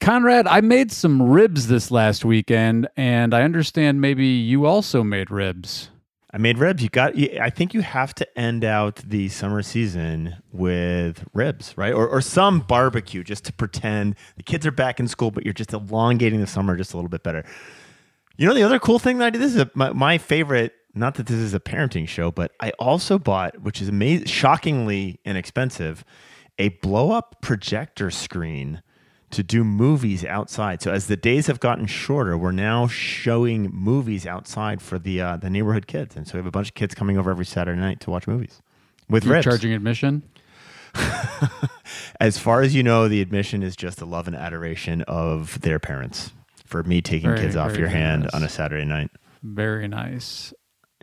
Conrad, I made some ribs this last weekend, and I understand maybe you also made ribs. I made ribs. You got. I think you have to end out the summer season with ribs, right? Or, or some barbecue, just to pretend the kids are back in school, but you're just elongating the summer just a little bit better. You know, the other cool thing that I did. This is a, my, my favorite. Not that this is a parenting show, but I also bought, which is amazing, shockingly inexpensive, a blow up projector screen to do movies outside. So as the days have gotten shorter, we're now showing movies outside for the uh, the neighborhood kids, and so we have a bunch of kids coming over every Saturday night to watch movies with You're charging admission. as far as you know, the admission is just the love and adoration of their parents for me taking Very, kids off your hand on a Saturday night. Very nice.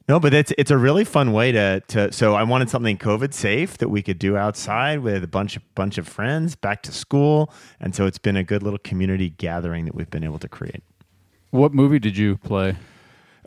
No, but it's it's a really fun way to to. So I wanted something COVID safe that we could do outside with a bunch of bunch of friends back to school, and so it's been a good little community gathering that we've been able to create. What movie did you play?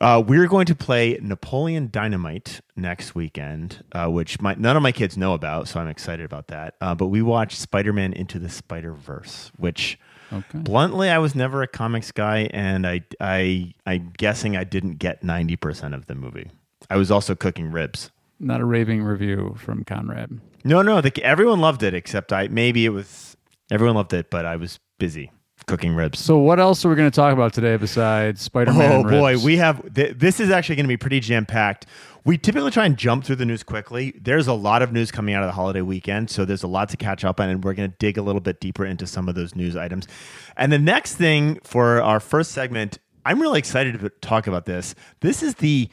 Uh, we're going to play Napoleon Dynamite next weekend, uh, which my, none of my kids know about, so I'm excited about that. Uh, but we watched Spider Man Into the Spider Verse, which Okay. bluntly I was never a comics guy, and I I I'm guessing I didn't get ninety percent of the movie. I was also cooking ribs. Not a raving review from Conrad. No, no, the, everyone loved it except I. Maybe it was everyone loved it, but I was busy cooking ribs. So, what else are we going to talk about today besides Spider-Man? Oh boy, we have th- this is actually going to be pretty jam packed. We typically try and jump through the news quickly. There's a lot of news coming out of the holiday weekend, so there's a lot to catch up on, and we're going to dig a little bit deeper into some of those news items. And the next thing for our first segment, I'm really excited to talk about this. This is the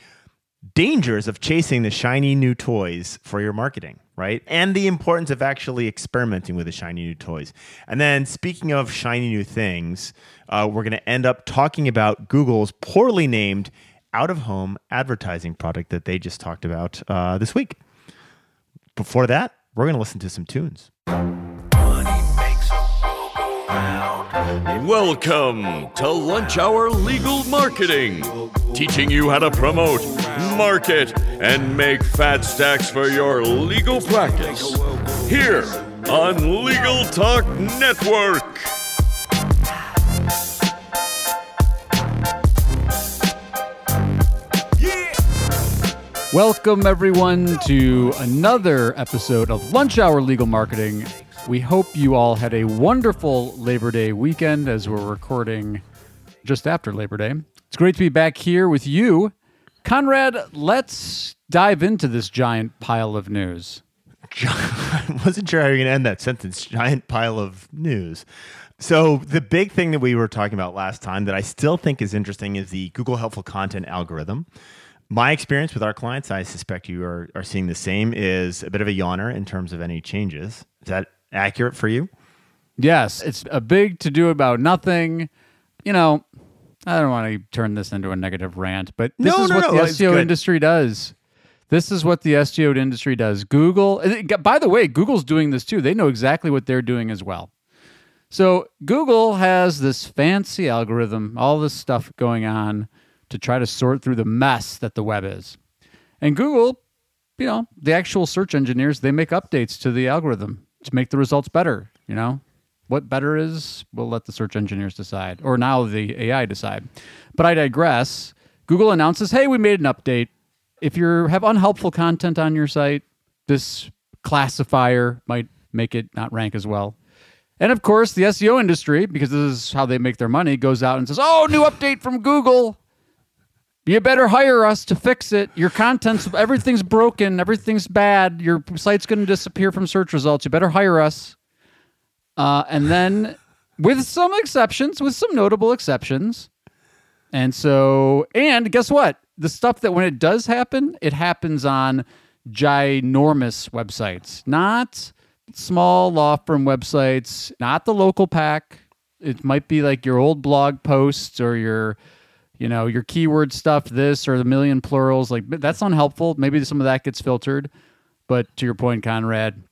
dangers of chasing the shiny new toys for your marketing, right? And the importance of actually experimenting with the shiny new toys. And then, speaking of shiny new things, uh, we're going to end up talking about Google's poorly named out of home advertising product that they just talked about uh, this week. Before that, we're going to listen to some tunes. Welcome to Lunch Hour Legal Marketing, teaching you how to promote, market, and make fat stacks for your legal practice. Here on Legal Talk Network. Welcome, everyone, to another episode of Lunch Hour Legal Marketing. We hope you all had a wonderful Labor Day weekend as we're recording just after Labor Day. It's great to be back here with you. Conrad, let's dive into this giant pile of news. I wasn't sure how you're going to end that sentence. Giant pile of news. So, the big thing that we were talking about last time that I still think is interesting is the Google Helpful Content algorithm. My experience with our clients, I suspect you are, are seeing the same, is a bit of a yawner in terms of any changes. Is that accurate for you? Yes, it's a big to do about nothing. You know, I don't want to turn this into a negative rant, but this No, is no, what no, the SEO industry does. This is what the SEO industry does. Google, by the way, Google's doing this too. They know exactly what they're doing as well. So Google has this fancy algorithm, all this stuff going on to try to sort through the mess that the web is. And Google, you know, the actual search engineers, they make updates to the algorithm to make the results better, you know? What better is, we'll let the search engineers decide, or now the AI decide. But I digress. Google announces, hey, we made an update. If you have unhelpful content on your site, this classifier might make it not rank as well. And of course, the SEO industry, because this is how they make their money, goes out and says, oh, new update from Google. You better hire us to fix it. Your content's everything's broken, everything's bad. Your site's going to disappear from search results. You better hire us. Uh, and then, with some exceptions, with some notable exceptions, and so, and guess what? The stuff that when it does happen, it happens on ginormous websites, not small law firm websites, not the local pack. It might be like your old blog posts or your you know, your keyword stuff, this or the million plurals, like that's unhelpful. Maybe some of that gets filtered. But to your point, Conrad,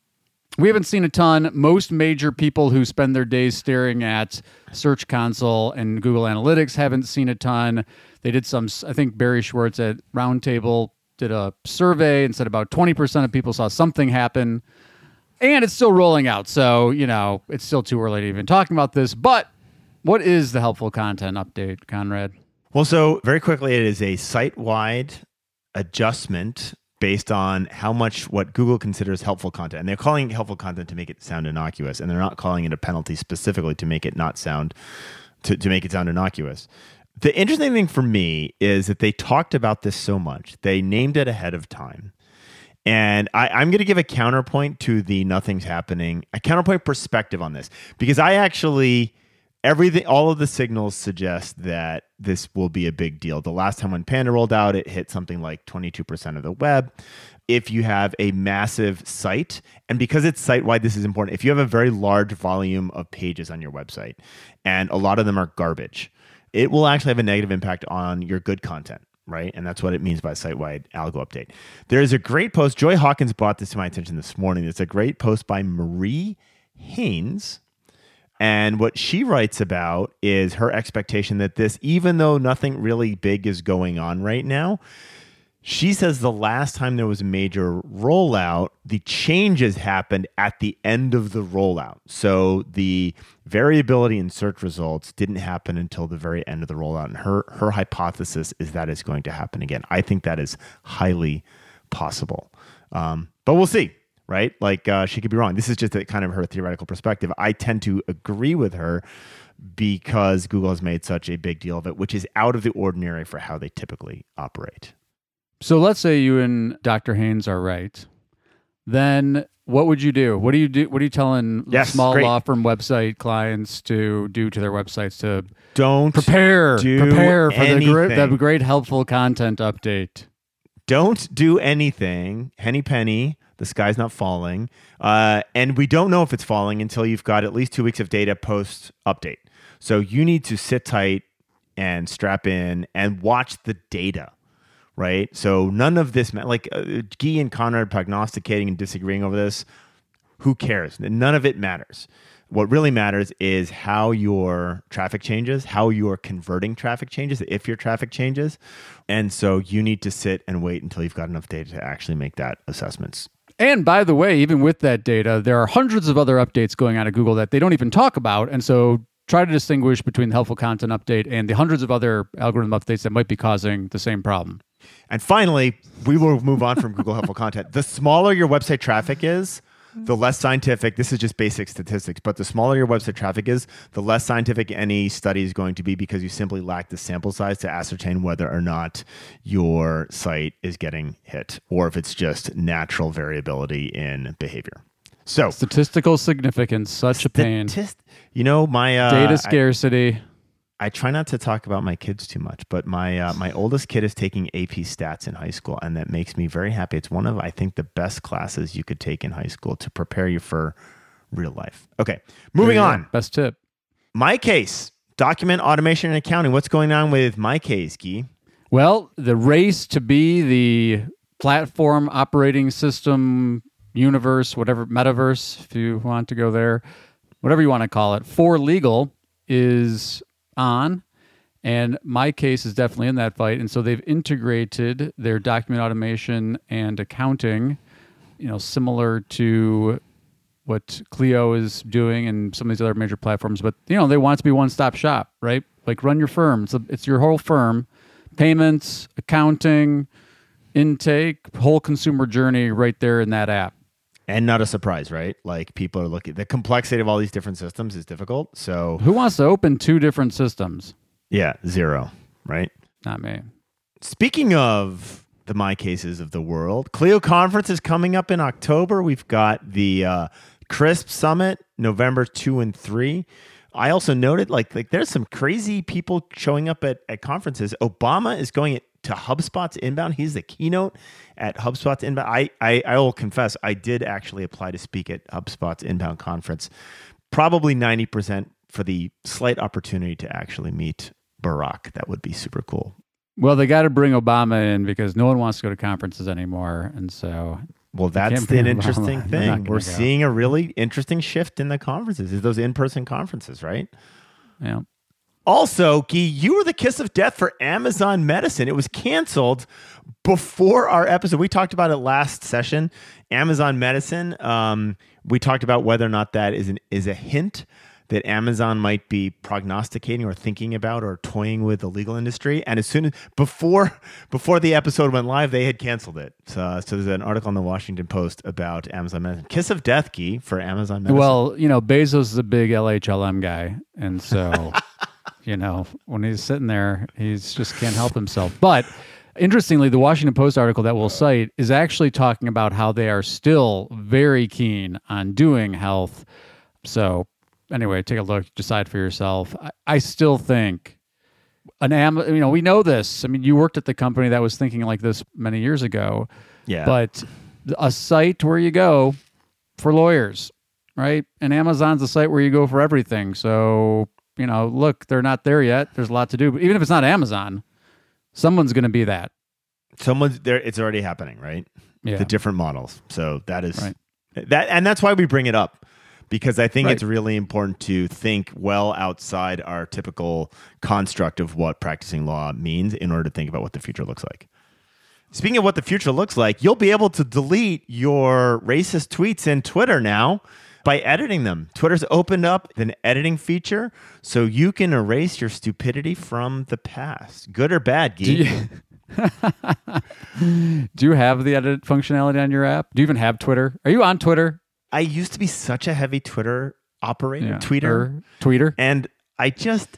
we haven't seen a ton. Most major people who spend their days staring at Search Console and Google Analytics haven't seen a ton. They did some, I think Barry Schwartz at Roundtable did a survey and said about 20% of people saw something happen. And it's still rolling out. So, you know, it's still too early to even talking about this. But What is the helpful content update, Conrad? Well, so very quickly, it is a site wide adjustment based on how much what Google considers helpful content. And they're calling it helpful content to make it sound innocuous, and they're not calling it a penalty specifically to make it not sound to, to make it sound innocuous. The interesting thing for me is that they talked about this so much. They named it ahead of time. And I, I'm going to give a counterpoint to the nothing's happening, a counterpoint perspective on this, because I actually everything all of the signals suggest that this will be a big deal the last time when panda rolled out it hit something like 22% of the web if you have a massive site and because it's site wide this is important if you have a very large volume of pages on your website and a lot of them are garbage it will actually have a negative impact on your good content right? And that's what it means by site wide algo update. There is a great post. Joy Hawkins brought this to my attention this morning. It's a great post by Marie Haynes and what she writes about is her expectation that this, even though nothing really big is going on right now, she says the last time there was a major rollout, the changes happened at the end of the rollout. So the variability in search results didn't happen until the very end of the rollout. And her her hypothesis is that it's going to happen again. I think that is highly possible. Um, but we'll see right? Like uh, she could be wrong. This is just a kind of her theoretical perspective. I tend to agree with her because Google has made such a big deal of it, which is out of the ordinary for how they typically operate. So let's say you and Dr. Haynes are right. Then what would you do? What do you do? What are you telling yes, small great. law firm website clients to do to their websites to don't prepare prepare for the great, the great helpful content update? Don't do anything. Henny penny. The sky's not falling, uh, and we don't know if it's falling until you've got at least two weeks of data post update. So you need to sit tight and strap in and watch the data, right? So none of this, like uh, Gyi and Conrad prognosticating and disagreeing over this, who cares? None of it matters. What really matters is how your traffic changes, how your converting traffic changes, if your traffic changes. And so you need to sit and wait until you've got enough data to actually make that assessments. And by the way, even with that data, there are hundreds of other updates going on at Google that they don't even talk about. And so try to distinguish between the helpful content update and the hundreds of other algorithm updates that might be causing the same problem. And finally, we will move on from Google Helpful Content. The smaller your website traffic is, the less scientific, this is just basic statistics, but the smaller your website traffic is, the less scientific any study is going to be because you simply lack the sample size to ascertain whether or not your site is getting hit or if it's just natural variability in behavior. So, Statistical significance, such a pain. statist- you know, my uh, Data scarcity. I try not to talk about my kids too much, but my uh, my oldest kid is taking AP Stats in high school, and that makes me very happy. It's one of I think the best classes you could take in high school to prepare you for real life. Okay, moving There you go. on. Best tip. MyCase: document automation and accounting. What's going on with my case, Gyi? Well, the race to be the platform operating system universe, whatever metaverse, if you want to go there, whatever you want to call it, for legal is on. And MyCase is definitely in that fight. And so they've integrated their document automation and accounting, you know, similar to what Clio is doing and some of these other major platforms. But, you know, they want to be one stop shop, right? Like run your firm. It's, a, it's your whole firm, payments, accounting, intake, whole consumer journey right there in that app. And not a surprise, right? Like people are looking. The complexity of all these different systems is difficult. So Who wants to open two different systems? yeah, zero, right? Not me. Speaking of the MyCases of the world, Clio Conference is coming up in October. We've got the uh, Crisp Summit, November two and three. I also noted like like there's some crazy people showing up at, at conferences. Obama is going to HubSpot's inbound. He's the keynote at HubSpot's inbound. I, I I will confess I did actually apply to speak at HubSpot's inbound conference. Probably ninety percent for the slight opportunity to actually meet Barack. That would be super cool. Well, they got to bring Obama in because no one wants to go to conferences anymore. And so, Well, that's an Obama. interesting thing. We're go. seeing a really interesting shift in the conferences. Is those in-person conferences, right? yeah. Also, Gyi, you were the kiss of death for Amazon Medicine. It was canceled before our episode. We talked about it last session. Amazon Medicine. Um, we talked about whether or not that is an is a hint that Amazon might be prognosticating or thinking about or toying with the legal industry. And as soon as before before the episode went live, they had canceled it. So, so there's an article in the Washington Post about Amazon Medicine. Kiss of death, Key, for Amazon Medicine. Well, you know, Bezos is a big LHLM guy, and so you know when he's sitting there, he's just can't help himself. But interestingly, the Washington Post article that we'll cite is actually talking about how they are still very keen on doing health. So anyway, take a look, decide for yourself. I, I still think an Am, you know, we know this. I mean, you worked at the company that was thinking like this many years ago. yeah. But a site where you go for lawyers, right? And Amazon's a site where you go for everything. So, you know, look, they're not there yet. There's a lot to do. But even if it's not Amazon, someone's going to be that. someone's there it's already happening right Yeah. the different models so that is Right. that and that's why we bring it up because i think Right. it's really important to think well outside our typical construct of what practicing law means in order to think about what the future looks like speaking of what the future looks like you'll be able to delete your racist tweets in twitter now by editing them. Twitter's opened up an editing feature so you can erase your stupidity from the past. Good or bad, Do geek? you, do you have the edit functionality on your app? Do you even have Twitter? Are you on Twitter? I used to be such a heavy Twitter operator, tweeter, Or Tweeter? and I just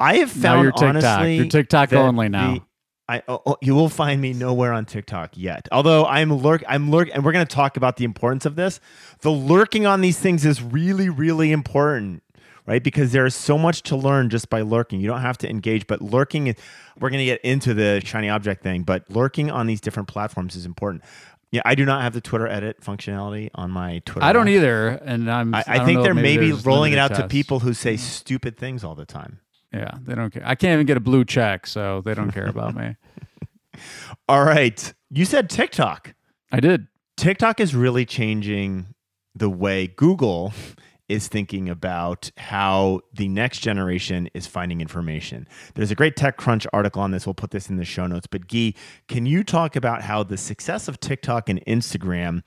I have Now found you're TikTok. honestly You're TikTok only now. I oh, oh, you will find me nowhere on TikTok yet. Although I'm lurk, I'm lurk, and we're going to talk about the importance of this. The lurking on these things is really, really important, right? Because there is so much to learn just by lurking. You don't have to engage, but lurking. We're going to get into the shiny object thing, but lurking on these different platforms is important. Yeah, I do not have the Twitter edit functionality on my Twitter. I don't app. either. And I'm, I, I, I think know, they're maybe rolling it out to people who say stupid things all the time. Yeah, they don't care. I can't even get a blue check, so they don't care about me. All right. You said TikTok. I did. TikTok is really changing the way Google is thinking about how the next generation is finding information. There's a great TechCrunch article on this. We'll put this in the show notes. But Gyi, can you talk about how the success of TikTok and Instagram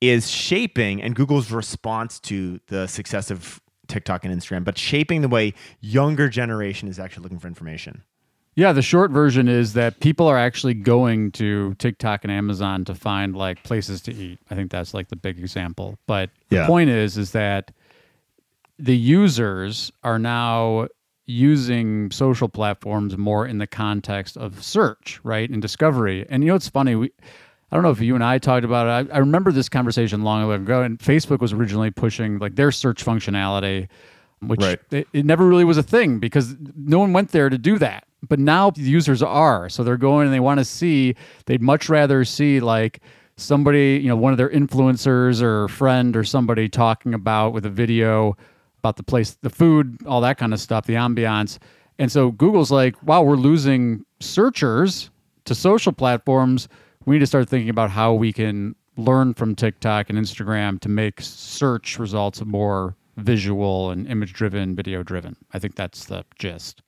is shaping and Google's response to the success of TikTok and Instagram, but shaping the way younger generation is actually looking for information? Yeah, the short version is that people are actually going to TikTok and Amazon to find like places to eat. I think that's like the big example. But Yeah. the point is is that the users are now using social platforms more in the context of search, right? And discovery. And you know it's funny? We I don't know if you and I talked about it. I, I remember this conversation long ago, and Facebook was originally pushing like their search functionality, which Right. it, it never really was a thing because no one went there to do that. But now the users are, so they're going and they want to see. They'd much rather see like somebody, you know, one of their influencers or friend or somebody talking about with a video about the place, the food, all that kind of stuff, the ambiance. And so Google's like, wow, we're losing searchers to social platforms. We need to start thinking about how we can learn from TikTok and Instagram to make search results more visual and image driven, video driven. I think that's the gist.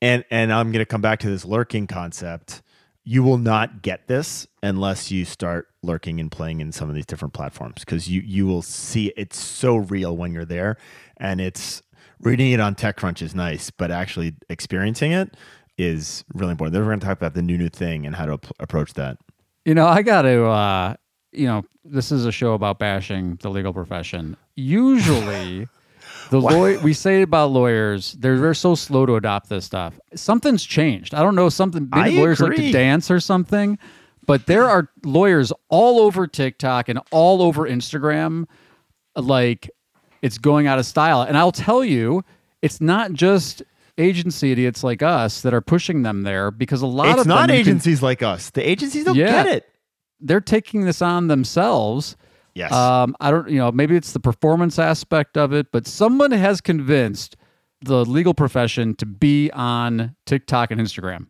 and and I'm going to come back to this lurking concept. You will not get this unless you start lurking and playing in some of these different platforms because you you will see it's so real when you're there, and it's reading it on TechCrunch is nice, but actually experiencing it is really important. Then we're going to talk about the new new thing and how to ap- approach that. You know, I got to, uh, you know, this is a show about bashing the legal profession. Usually, the lawyer we say about lawyers, they're they're so slow to adopt this stuff. Something's changed. I don't know something. Maybe I lawyers like to dance or something, but there are lawyers all over TikTok and all over Instagram, like it's going out of style. And I'll tell you, it's not just agency idiots like us that are pushing them there because a lot It's of not you can- agencies like us. The agencies don't Yeah. get it. they're taking this on themselves. Yes. Um, I don't, you know, maybe it's the performance aspect of it, but someone has convinced the legal profession to be on TikTok and Instagram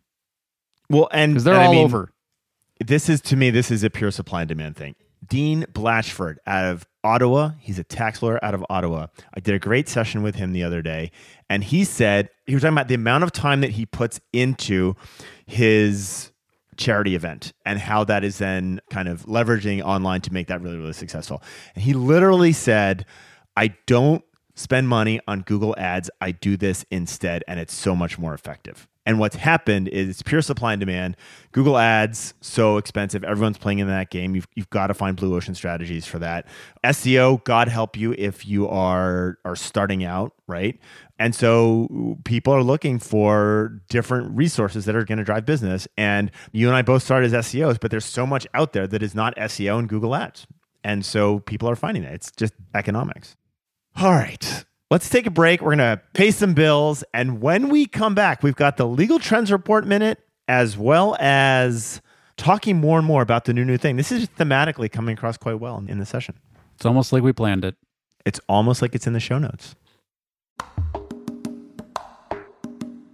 well, and because they're and I all mean, over. this is to me this is a pure supply and demand thing dean blatchford out of ottawa he's a tax lawyer out of ottawa i did a great session with him the other day and he said he was talking about the amount of time that he puts into his charity event and how that is then kind of leveraging online to make that really really successful and he literally said i don't spend money on Google Ads. I do this instead, and it's so much more effective. And what's happened is it's pure supply and demand. Google Ads so expensive. Everyone's playing in that game. You've, you've got to find blue ocean strategies for that. SEO, God help you if you are are starting out, right? And so people are looking for different resources that are going to drive business. And you and I both started as SEOs, but there's so much out there that is not SEO and Google Ads. And so people are finding that. It's just economics. All right. Let's take a break. We're going to pay some bills. And when we come back, we've got the legal trends report minute as well as talking more and more about the new new thing. This is thematically coming across quite well in the session. It's almost like we planned it. It's almost like it's in the show notes.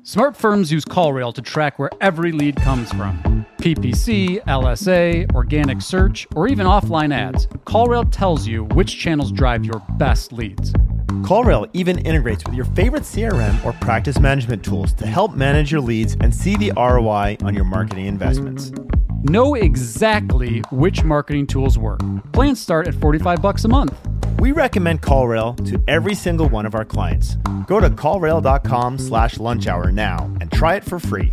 Smart firms use CallRail to track where every lead comes from. PPC, LSA, organic search, or even offline ads. CallRail tells you which channels drive your best leads. CallRail even integrates with your favorite CRM or practice management tools to help manage your leads and see the ROI on your marketing investments. Know exactly which marketing tools work. Plans start at 45 bucks a month. We recommend CallRail to every single one of our clients. Go to callrail.com slash lunch hour now and try it for free.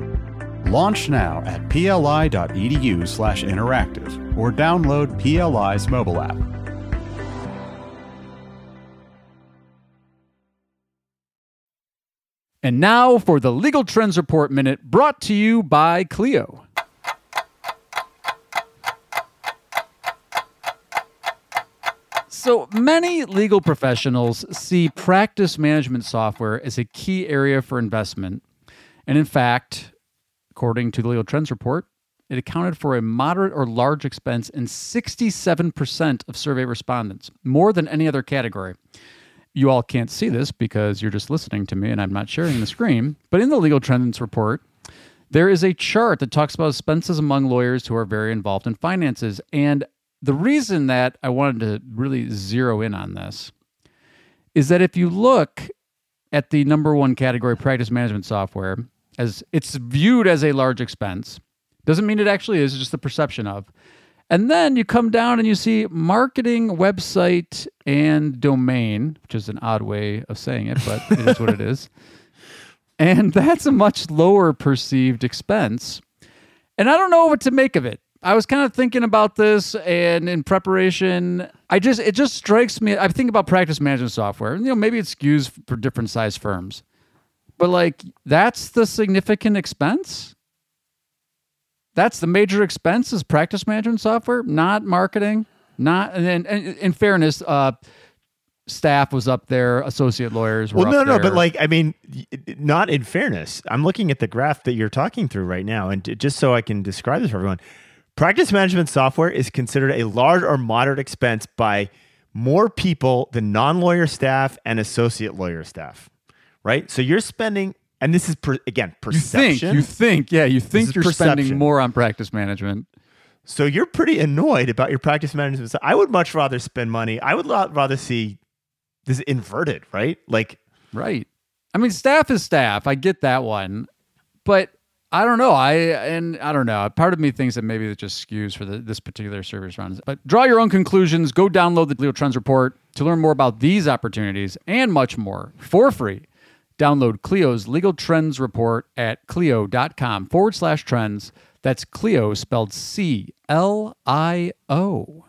Launch now at pli.edu/interactive or download PLI's mobile app. And now for the Legal Trends Report Minute brought to you by Clio. So many legal professionals see practice management software as a key area for investment. And in fact, according to the Legal Trends Report, it accounted for a moderate or large expense in 67% of survey respondents, more than any other category you all can't see this because you're just listening to me and I'm not sharing the screen. But in the legal trends report, there is a chart that talks about expenses among lawyers who are very involved in finances. And the reason that I wanted to really zero in on this is that if you look at the number one category, practice management software, as it's viewed as a large expense, doesn't mean it actually is, it's just the perception of. And then you come down and you see marketing, website, and domain, which is an odd way of saying it, but it is what it is. And that's a much lower perceived expense. And I don't know what to make of it. I was kind of thinking about this and in preparation, I just it just strikes me I think about practice management software. You know, maybe it skews for different size firms. But like that's the significant expense? That's the major expense is practice management software, not marketing, not and then in fairness, uh, staff was up there, associate lawyers were well, no, no, there. but like, I mean, not in fairness. I'm looking at the graph that you're talking through right now, and just so I can describe this for everyone, practice management software is considered a large or moderate expense by more people than non-lawyer staff and associate lawyer staff, right? So you're spending and this is per, again perception. You think, you think, yeah, you think you're perception. spending more on practice management. So you're pretty annoyed about your practice management. So I would much rather spend money. I would rather see this inverted, right? Like, right. I mean, staff is staff. I get that one, but I don't know. I and I don't know. Part of me thinks that maybe it just skews for the, this particular service runs. But draw your own conclusions. Go download the Legal Trends report to learn more about these opportunities and much more for free Download Clio's Legal Trends Report at clio.com forward slash trends. That's Clio spelled C L I O.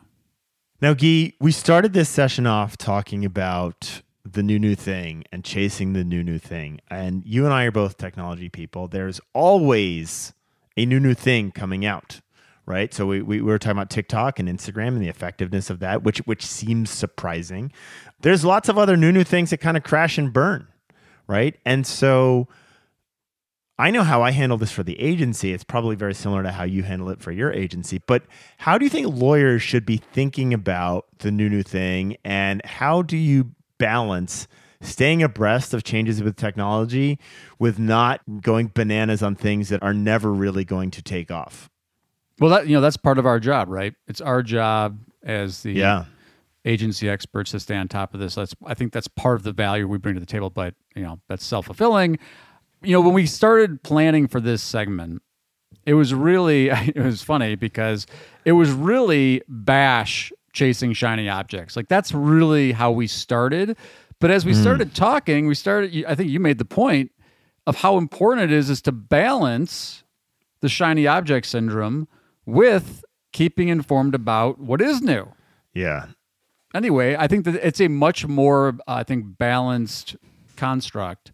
Now, Gyi, we started this session off talking about the new, new thing and chasing the new, new thing. And you and I are both technology people. There's always a new, new thing coming out right? So we, we, we, were talking about TikTok and Instagram and the effectiveness of that, which which seems surprising. There's lots of other new new things that kind of crash and burn, right? And so I know how I handle this for the agency. It's probably very similar to how you handle it for your agency. But how do you think lawyers should be thinking about the new new thing and how do you balance staying abreast of changes with technology with not going bananas on things that are never really going to take off. Well, that you know that's part of our job, right? It's our job as the Yeah. Agency experts to stay on top of this. That's I think that's part of the value we bring to the table. But you know that's self fulfilling. You know when we started planning for this segment, it was really it was funny because it was really bash chasing shiny objects. Like that's really how we started. But as we hmm. started talking, we started. I think you made the point of how important it is is to balance the shiny object syndrome with keeping informed about what is new. Yeah. Anyway, I think that it's a much more, uh, I think, balanced construct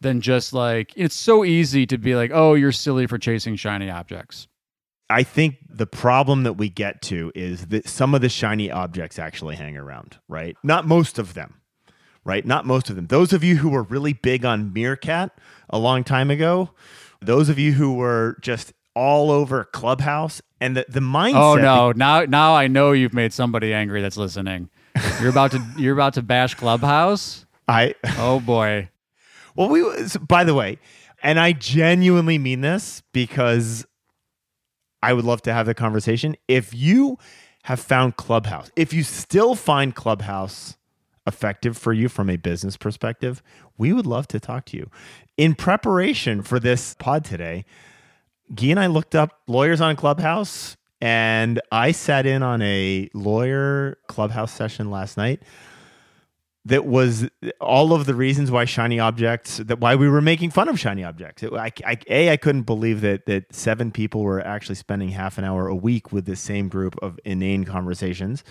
than just like it's so easy to be like, oh, you're silly for chasing shiny objects. I think the problem that we get to is that some of the shiny objects actually hang around, right? Not most of them, right? Not most of them. Those of you who were really big on Meerkat a long time ago, those of you who were just all over Clubhouse and the, the oh, mindset. Oh no! Now, now I know you've made somebody angry that's listening. You're about to, you're about to bash Clubhouse. I, Oh boy! well, we, by the way, and I genuinely mean this because I would love to have the conversation. If you have found Clubhouse, if you still find Clubhouse effective for you from a business perspective, we would love to talk to you. In preparation for this pod today, Gyi and I looked up lawyers on Clubhouse, and I sat in on a lawyer Clubhouse session last night that was all of the reasons why shiny objects that why we were making fun of shiny objects. It- I, I- a i couldn't believe that that seven people were actually spending half an hour a week with this same group of inane conversations.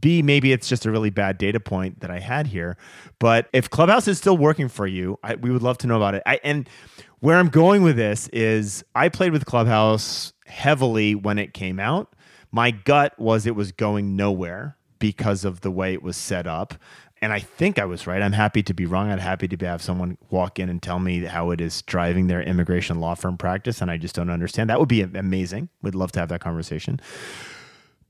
B maybe it's just a really bad data point that i had here but if clubhouse is still working for you I, we would love to know about it. I, and where i'm going with this is i played with clubhouse heavily when it came out. My gut was it was going nowhere because of the way it was set up. And I think I was right. I'm happy to be wrong. I'm happy to have someone walk in and tell me how it is driving their immigration law firm practice, and I just don't understand. That would be amazing. We'd love to have that conversation.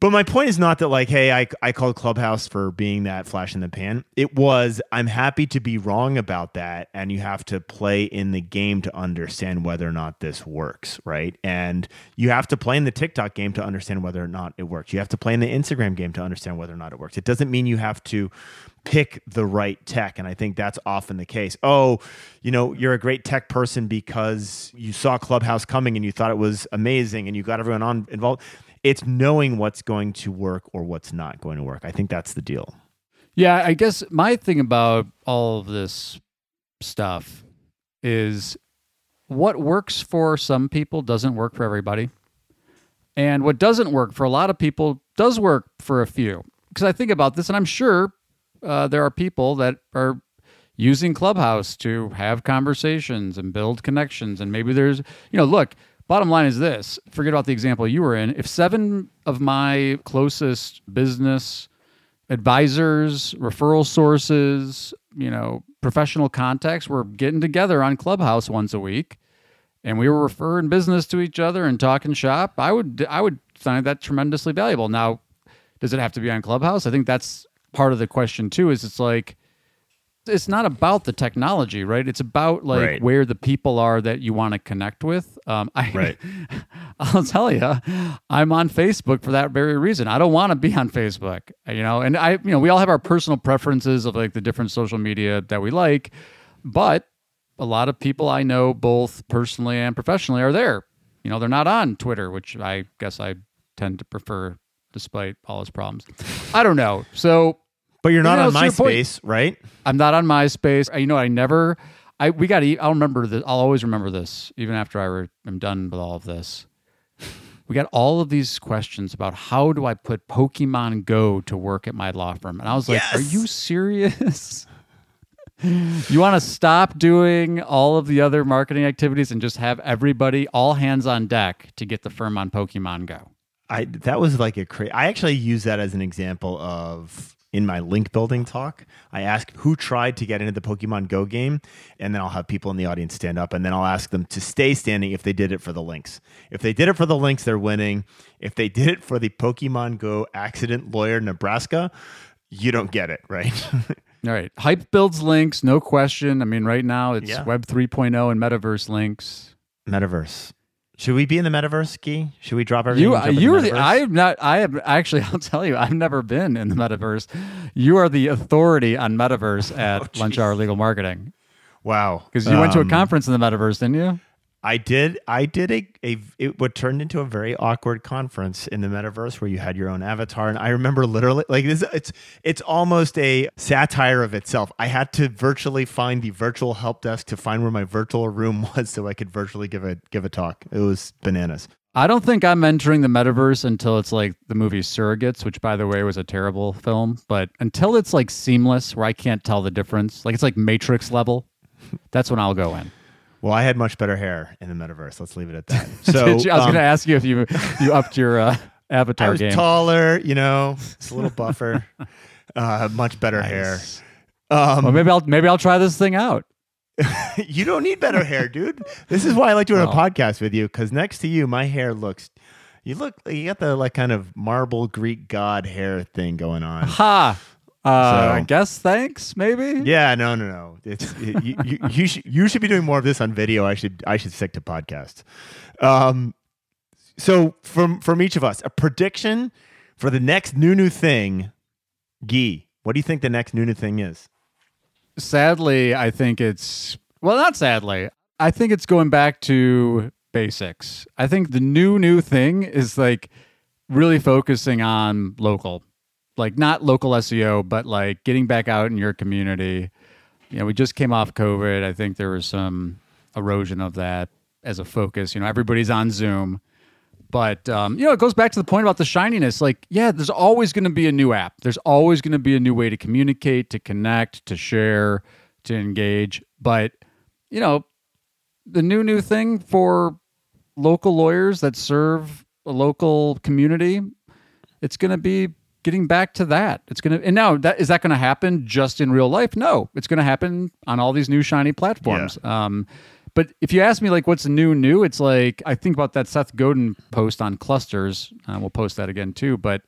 But my point is not that like, hey, I, I called Clubhouse for being that flash in the pan. It was I'm happy to be wrong about that, and you have to play in the game to understand whether or not this works, right? And you have to play in the TikTok game to understand whether or not it works. You have to play in the Instagram game to understand whether or not it works. It doesn't mean you have to pick the right tech, and I think that's often the case. Oh, you know, you're a great tech person because you saw Clubhouse coming and you thought it was amazing, and you got everyone on involved it's knowing what's going to work or what's not going to work. I think that's the deal. Yeah, I guess my thing about all of this stuff is what works for some people doesn't work for everybody. And what doesn't work for a lot of people does work for a few. Because I think about this, and I'm sure uh, there are people that are using Clubhouse to have conversations and build connections. And maybe there's, you know, look, bottom line is this forget about the example you were in. If seven of my closest business advisors, referral sources, you know, professional contacts were getting together on Clubhouse once a week and we were referring business to each other and talking shop, I would I would find that tremendously valuable. Now, does it have to be on Clubhouse? I think that's part of the question too is it's like it's not about the technology, right? It's about like Right. where the people are that you want to connect with. Um, I, Right. I'll tell you, I'm on Facebook for that very reason. I don't want to be on Facebook, you know. And I, you know, we all have our personal preferences of like the different social media that we like, but a lot of people I know, both personally and professionally, are there. You know, they're not on Twitter, which I guess I tend to prefer, despite all its problems. I don't know. So But you're not You know, on to your point- MySpace, right? I'm not on MySpace. I- You know, I never. I we got. I'll remember this. I'll always remember this, even after I re, am done with all of this. We got all of these questions about how do I put Pokemon Go to work at my law firm, and I was like, "Are you serious? you want to stop doing all of the other marketing activities and just have everybody all hands on deck to get the firm on Pokemon Go?" I that was like a crazy. I actually use that as an example of in my link building talk. I ask who tried to get into the Pokemon Go game, and then I'll have people in the audience stand up, and then I'll ask them to stay standing if they did it for the links. If they did it for the links, they're winning. If they did it for the Pokemon Go accident lawyer Nebraska, you don't get it, right? All right. Hype builds links, no question. I mean, right now it's Yeah. Web 3.0 and metaverse links. metaverse. Should we be in the metaverse, Gyi? Should we drop everything? You, and you the are the. metaverse? I am not. I have actually. I'll tell you. I've never been in the metaverse. You are the authority on metaverse at Lunch Hour Legal Marketing wow. because you went to a Um, conference in the metaverse, didn't you? I did. I did a, a it what turned into a very awkward conference in the metaverse where you had your own avatar, and I remember literally like this. It's it's almost a satire of itself. I had to virtually find the virtual help desk to find where my virtual room was, so I could virtually give a give a talk. It was bananas. I don't think I'm entering the metaverse until it's like the movie Surrogates, which by the way was a terrible film. But until it's like seamless, where I can't tell the difference, like it's like Matrix level, that's when I'll go in. Well, I had much better hair in the metaverse. Let's leave it at that. So I was um, going to ask you if you you upped your uh, I avatar was game. taller, you know, it's a little buffer, uh, much better hair. Um, well, maybe I'll maybe I'll try this thing out. you don't need better hair, dude. This is why I like doing a podcast with you because next to you, my hair looks. You look. You got the like kind of marble Greek god hair thing going on. Ha. Uh, I guess thanks. Maybe. Yeah, no, no, no. It's it, you, you, you should you should be doing more of this on video. I should I should stick to podcasts. Um, so from from each of us, a prediction for the next new new thing. Gee, what do you think the next new new thing is? Sadly, I think it's well, not sadly. I think it's going back to basics. I think the new new thing is like really focusing on local, like not local SEO, but like getting back out in your community. You know, we just came off COVID. I think there was some erosion of that as a focus. You know, everybody's on Zoom. But um, you know, it goes back to the point about the shininess. Like, yeah, there's always going to be a new app. There's always going to be a new way to communicate, to connect, to share, to engage. But you know, the new new thing for local lawyers that serve a local community, it's going to be getting back to that. It's going to and now that is that going to happen just in real life? No, it's going to happen on all these new shiny platforms. Um, but if you ask me like what's new new, it's like I think about that Seth Godin post on clusters. Uh, we'll post that again too, but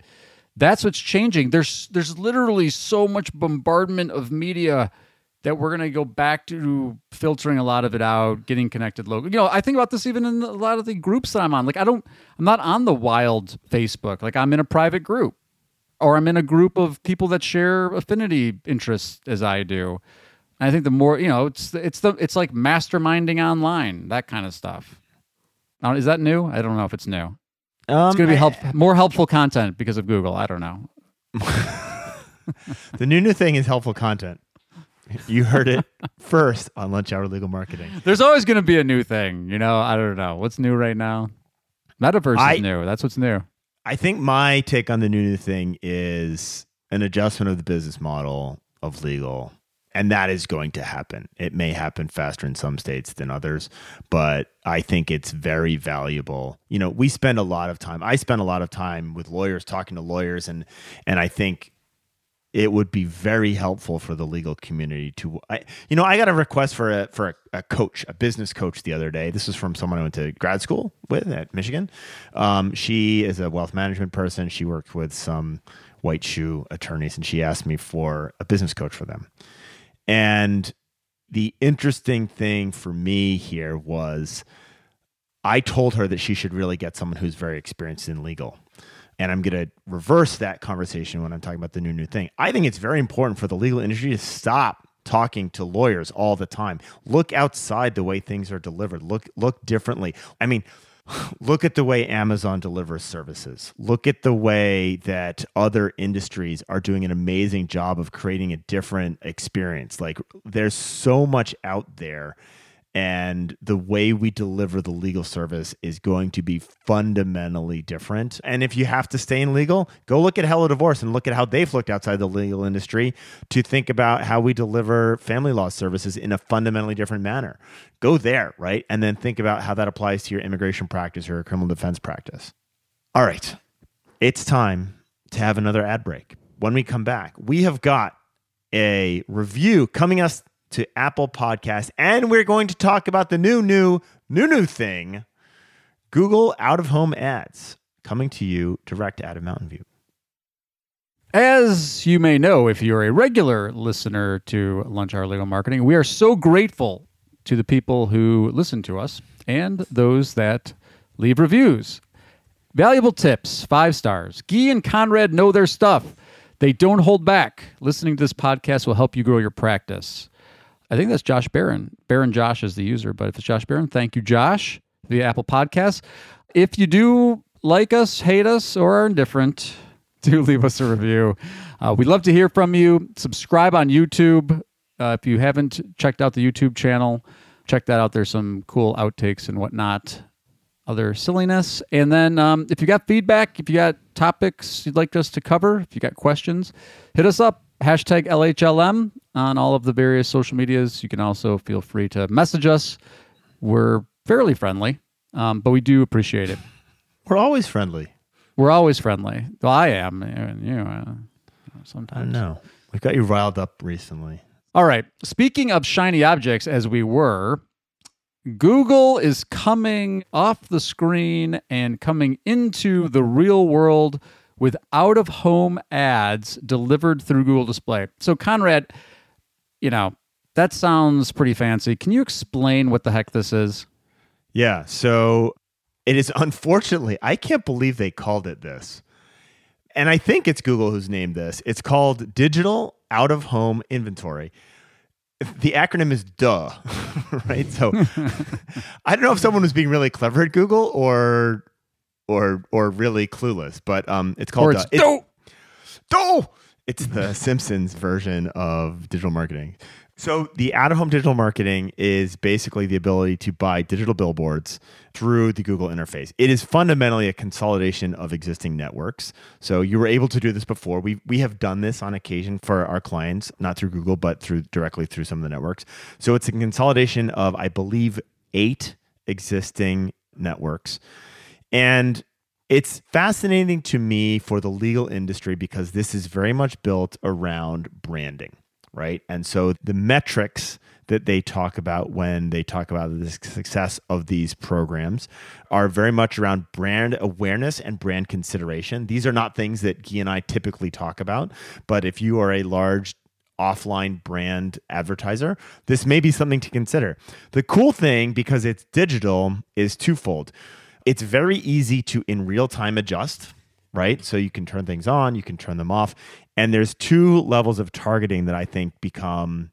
that's what's changing. There's there's literally so much bombardment of media that we're going to go back to filtering a lot of it out, getting connected local. You know, I think about this even in a lot of the groups that I'm on. Like I don't I'm not on the wild Facebook. Like I'm in a private group or I'm in a group of people that share affinity interests as I do. And I think the more, you know, it's it's the it's like masterminding online, that kind of stuff. Now, is that new? I don't know if it's new. Um, It's going to be help more helpful content because of Google. I don't know. The new new thing is helpful content. You heard it first on Lunch Hour Legal Marketing. There's always going to be a new thing, you know. I don't know what's new right now. Metaverse I- is new. That's what's new. I think my take on the new new thing is an adjustment of the business model of legal. And that is going to happen. It may happen faster in some states than others, but I think it's very valuable. You know, we spend a lot of time. I spend a lot of time with lawyers talking to lawyers and and I think it would be very helpful for the legal community to I, you know i got a request for a for a, a coach a business coach the other day. This was from someone i went to grad school with at michigan. Um, she is a wealth management person. She worked with some white shoe attorneys and she asked me for a business coach for them. And the interesting thing for me here was I told her that she should really get someone who's very experienced in legal. And I'm going to reverse that conversation when I'm talking about the new new thing. I think it's very important for the legal industry to stop talking to lawyers all the time. Look outside the way things are delivered. Look look differently. I mean, look at the way Amazon delivers services. Look at the way that other industries are doing an amazing job of creating a different experience. Like there's so much out there and the way we deliver the legal service is going to be fundamentally different. And if you have to stay in legal, go look at Hello Divorce and look at how they've looked outside the legal industry to think about how we deliver family law services in a fundamentally different manner. Go there, right? And then think about how that applies to your immigration practice or your criminal defense practice. All right. It's time to have another ad break. when we come back, we have got a review coming us to Apple Podcast, and we're going to talk about the new, new, new, new thing Google out of home ads coming to you direct out of Mountain View. As you may know, if you're a regular listener to Lunch Hour Legal Marketing, we are so grateful to the people who listen to us and those that leave reviews. Valuable tips, five stars. Gyi and Conrad know their stuff. They don't hold back. Listening to this podcast will help you grow your practice. I think that's Josh Barron. Barron Josh is the user, but if it's Josh Barron, thank you, Josh, via Apple Podcasts. If you do like us, hate us, or are indifferent, do leave us a review. Uh, we'd love to hear from you. Subscribe on YouTube. Uh, if you haven't checked out the YouTube channel, check that out. There's some cool outtakes and whatnot, other silliness. And then um, if you got feedback, if you got topics you'd like us to cover, if you got questions, hit us up. Hashtag LHLM on all of the various social medias. You can also feel free to message us. We're fairly friendly, um, but we do appreciate it. We're always friendly. We're always friendly. Well, I am. and You know, uh, I sometimes. know. We got you riled up recently. All right. Speaking of shiny objects, as we were, Google is coming off the screen and coming into the real world with out of home ads delivered through Google Display. So, Conrad, you know, that sounds pretty fancy. Can you explain what the heck this is? Yeah. So it is unfortunately, I can't believe they called it this. And I think it's Google who's named this. It's called Digital Out of Home Inventory. The acronym is DUH, right? So I don't know if someone was being really clever at Google or or or really clueless, but um, it's called it's. DUH. DUH. It's the Simpsons version of digital marketing. So the out-of-home digital marketing is basically the ability to buy digital billboards through the Google interface. It is fundamentally a consolidation of existing networks. So you were able to do this before. We we have done this on occasion for our clients, not through Google, but through directly through some of the networks. So it's a consolidation of, I believe, eight existing networks. And it's fascinating to me for the legal industry because this is very much built around branding, right? And so the metrics that they talk about when they talk about the success of these programs are very much around brand awareness and brand consideration. These are not things that Gyi and I typically talk about, but if you are a large offline brand advertiser, this may be something to consider. The cool thing, because it's digital, is twofold it's very easy to in real time adjust, right? So you can turn things on, you can turn them off. And there's two levels of targeting that I think become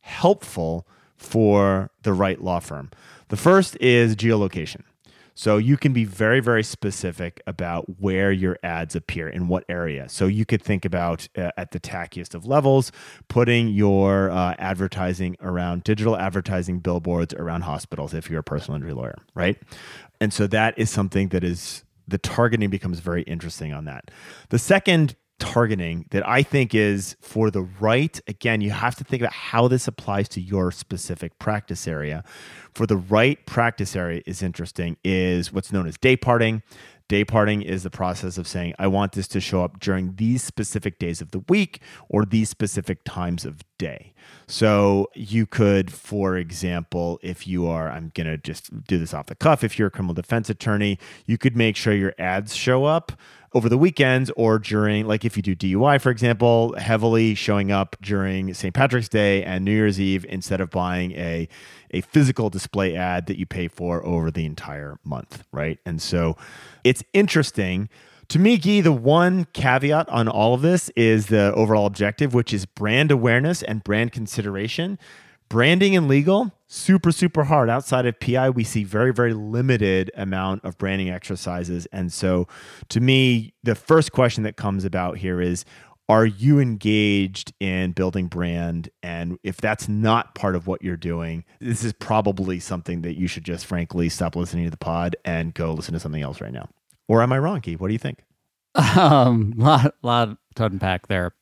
helpful for the right law firm. The first is geolocation. So you can be very, very specific about where your ads appear in what area. So you could think about uh, at the tackiest of levels, putting your uh, advertising around digital advertising billboards around hospitals if you're a personal injury lawyer, right? And so that is something that is the targeting becomes very interesting on that. The second targeting that I think is for the right, again, you have to think about how this applies to your specific practice area. For the right practice area is interesting, is what's known as day parting. Day parting is the process of saying, I want this to show up during these specific days of the week or these specific times of day. So you could, for example, if you are, I'm going to just do this off the cuff, if you're a criminal defense attorney, you could make sure your ads show up over the weekends or during, like if you do DUI, for example, heavily showing up during St. Patrick's Day and New Year's Eve instead of buying a, a physical display ad that you pay for over the entire month, right? And so it's interesting. To me, Gyi, the one caveat on all of this is the overall objective, which is brand awareness and brand consideration. Branding and legal, super, super hard. Outside of PI, we see very, very limited amount of branding exercises. And so to me, the first question that comes about here is are you engaged in building brand? And if that's not part of what you're doing, this is probably something that you should just frankly stop listening to the pod and go listen to something else right now. Or am I wrong, Gyi? What do you think? Um, lot, lot to unpack there.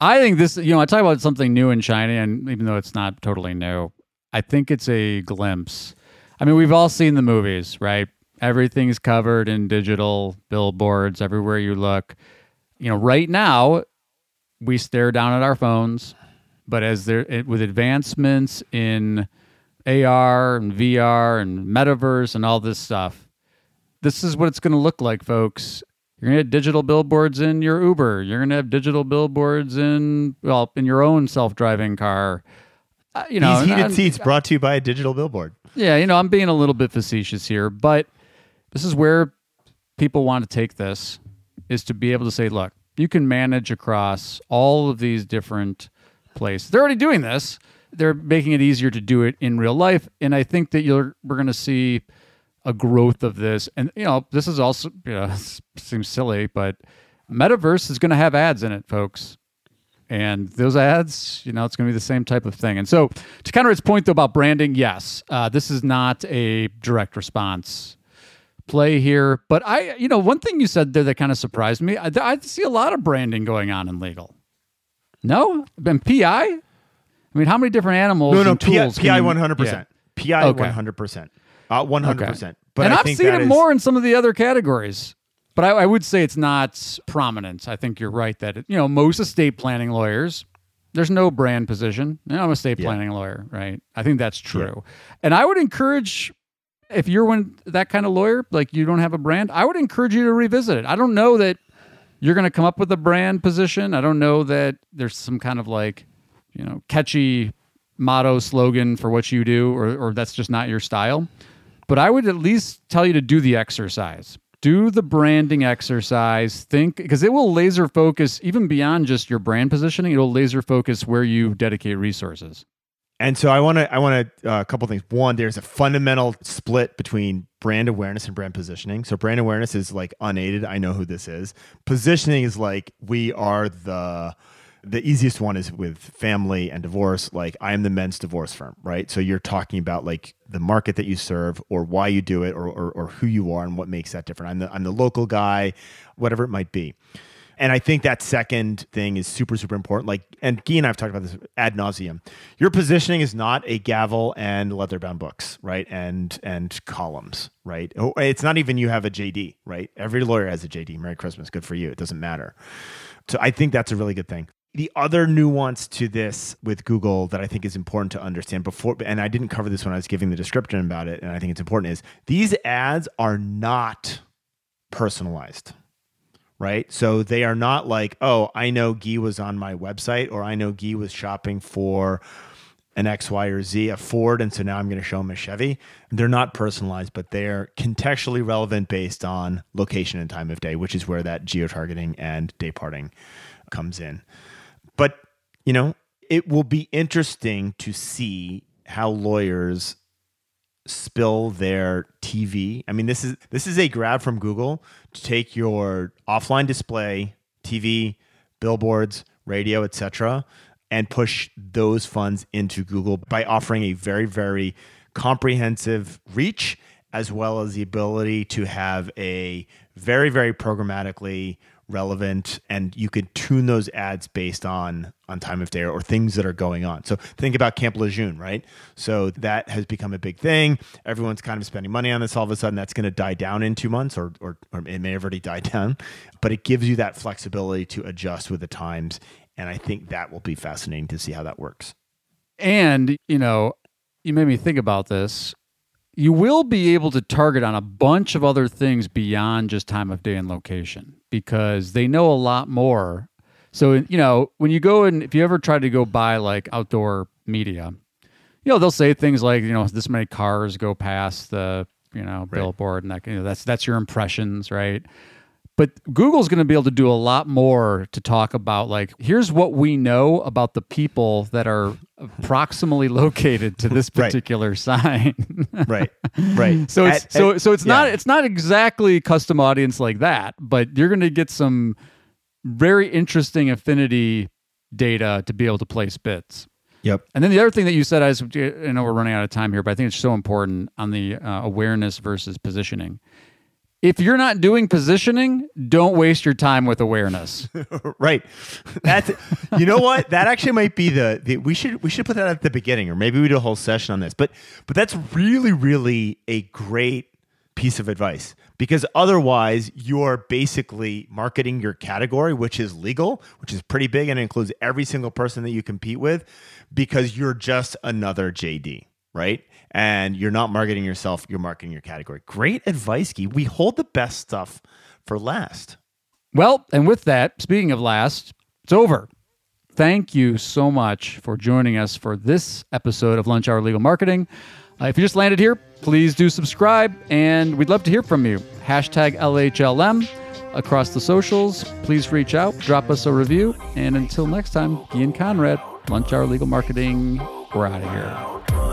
I think this, you know, I talk about something new and shiny, and even though it's not totally new, I think it's a glimpse. I mean, we've all seen the movies, right? Everything's covered in digital billboards everywhere you look. You know, right now, we stare down at our phones, but as there it- with advancements in AR and VR and metaverse and all this stuff, this is what it's going to look like, folks. You're going to have digital billboards in your Uber. You're going to have digital billboards in well in your own self-driving car. Uh, you know, These heated and- seats brought to you by a digital billboard. yeah, you know, I'm being a little bit facetious here, but this is where people want to take this is to be able to say, look, you can manage across all of these different places. They're already doing this. They're making it easier to do it in real life, and I think that you're we're going to see a growth of this. And you know, this is also you know, seems silly, but metaverse is going to have ads in it, folks and those ads, you know, it's going to be the same type of thing. And so, to counter its point though about branding, yes, uh, this is not a direct response play here. But I, you know, one thing you said there that kind of surprised me, I, I see a lot of branding going on in legal. No, been PI. I mean, how many different animals? No, no, PI, one hundred percent. PI 100%. PI Okay. 100%. Uh, 100%. Okay. But and I have seen it is- more in some of the other categories. But I, I would say it's not prominent. I think you're right that it, you know most estate planning lawyers, there's no brand position. You know, I'm a estate Yeah. planning lawyer, right? I think that's true. And I would encourage if you're one that kind of lawyer, like you don't have a brand, I would encourage you to revisit it. I don't know that you're going to come up with a brand position. I don't know that there's some kind of like, you know, catchy motto slogan for what you do, or, or that's just not your style. But I would at least tell you to do the exercise. Do the branding exercise. Think because it will laser focus even beyond just your brand positioning. It'll laser focus where you dedicate resources. And so I want to I want to uh, a couple things. One, there's a fundamental split between brand awareness and brand positioning. So brand awareness is like unaided. I know who this is. Positioning is like we are the the easiest one is with family and divorce. Like I am the men's divorce firm, right? So you're talking about like the market that you serve or why you do it or, or, or who you are and what makes that different. I'm the, I'm the local guy, whatever it might be. And I think that second thing is super, super important. Like, and Gyi and I have talked about this ad nauseum. Your positioning is not a gavel and leather bound books, right? And and columns, right? Oh, It's not even you have a JD, right? Every lawyer has a JD. Merry Christmas, good for you. It doesn't matter. So I think that's a really good thing. The other nuance to this with Google that I think is important to understand before, and I didn't cover this when I was giving the description about it, and I think it's important is these ads are not personalized right? So they are not like, oh, I know Gyi was on my website or I know Gyi was shopping for an X, Y, or Z, a Ford, and so now I'm going to show him a Chevy. They're not personalized, but they're contextually relevant based on location and time of day, which is where that geo targeting and day parting comes in. But, you know, it will be interesting to see how lawyers spill their TV. I mean, this is this is a grab from Google to take your offline display, TV, billboards, radio, etc., and push those funds into Google by offering a very very comprehensive reach as well as the ability to have a very very programmatically relevant and you could tune those ads based on on time of day or, things that are going on. So think about camp lejeune right? So that has become a big thing. Everyone's kind of spending money on this. All of a sudden that's going to die down in two months or, or or it may have already died down but it gives you that flexibility to adjust with the times and i think that will be fascinating to see how that works. And, you know, you made me think about this. You will be able to target on a bunch of other things beyond just time of day and location because they know a lot more. So, you know, when you go and if you ever try to go buy like outdoor media, you know, they'll say things like, you know, this many cars go past the, you know, billboard and that, you know, that's, that's your impressions, right? But Google's going to be able to do a lot more to talk about like here's what we know about the people that are proximally located to this Right. particular sign. right right so it's At- so at- so it's not it's not exactly custom audience like that, but you're going to get some very interesting affinity data to be able to place bits. yep And then the other thing that you said, I, was, I know we're running out of time here, but I think it's so important on the uh, awareness versus positioning. If you're not doing positioning, don't waste your time with awareness. right. That's you know what? That actually might be the, the we should we should put that at the beginning, or maybe we do a whole session on this. But but that's really really a great piece of advice because otherwise you're basically marketing your category which is legal which is pretty big and includes every single person that you compete with because you're just another jd right and you're not marketing yourself you're marketing your category great advice Gyi. we hold the best stuff for last Well, and with that, speaking of last, it's over. Thank you so much for joining us for this episode of Lunch Hour Legal Marketing. Uh, if you just landed here, please do subscribe, and we'd love to hear from you. Hashtag LHLM across the socials. Please reach out, drop us a review, and until next time, Ian Conrad, Lunch Hour Legal Marketing. We're out of here.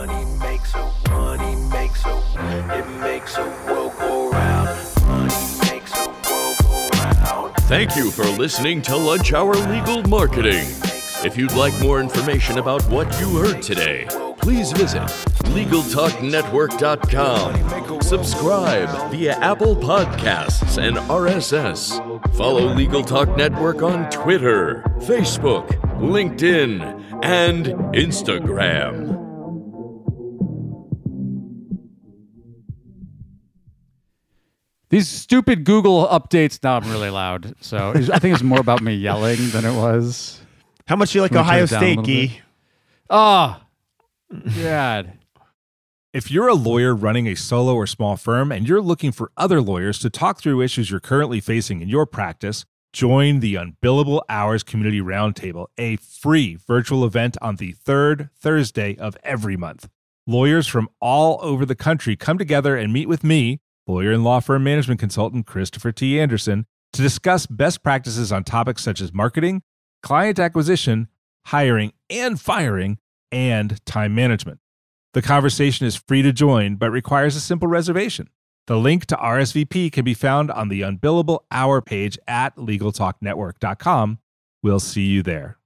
Thank you for listening to Lunch Hour Legal Marketing. If you'd like more information about what you heard today, please visit LegalTalkNetwork.com. Subscribe via Apple Podcasts and RSS. Follow Legal Talk Network on Twitter, Facebook, LinkedIn, and Instagram. These stupid Google updates. Now I'm really loud. So I think it's more about me yelling than it was. how much do you like Can we turn ohio it down a state little Gyi? Oh, God. If you're a lawyer running a solo or small firm and you're looking for other lawyers to talk through issues you're currently facing in your practice, join the Unbillable Hours Community Roundtable, a free virtual event on the third Thursday of every month. Lawyers from all over the country come together and meet with me, lawyer and law firm management consultant Christopher T. Anderson, to discuss best practices on topics such as marketing, client acquisition, hiring and firing, and time management. The conversation is free to join, but requires a simple reservation. The link to RSVP can be found on the Unbillable Hour page at LegalTalkNetwork.com. We'll see you there.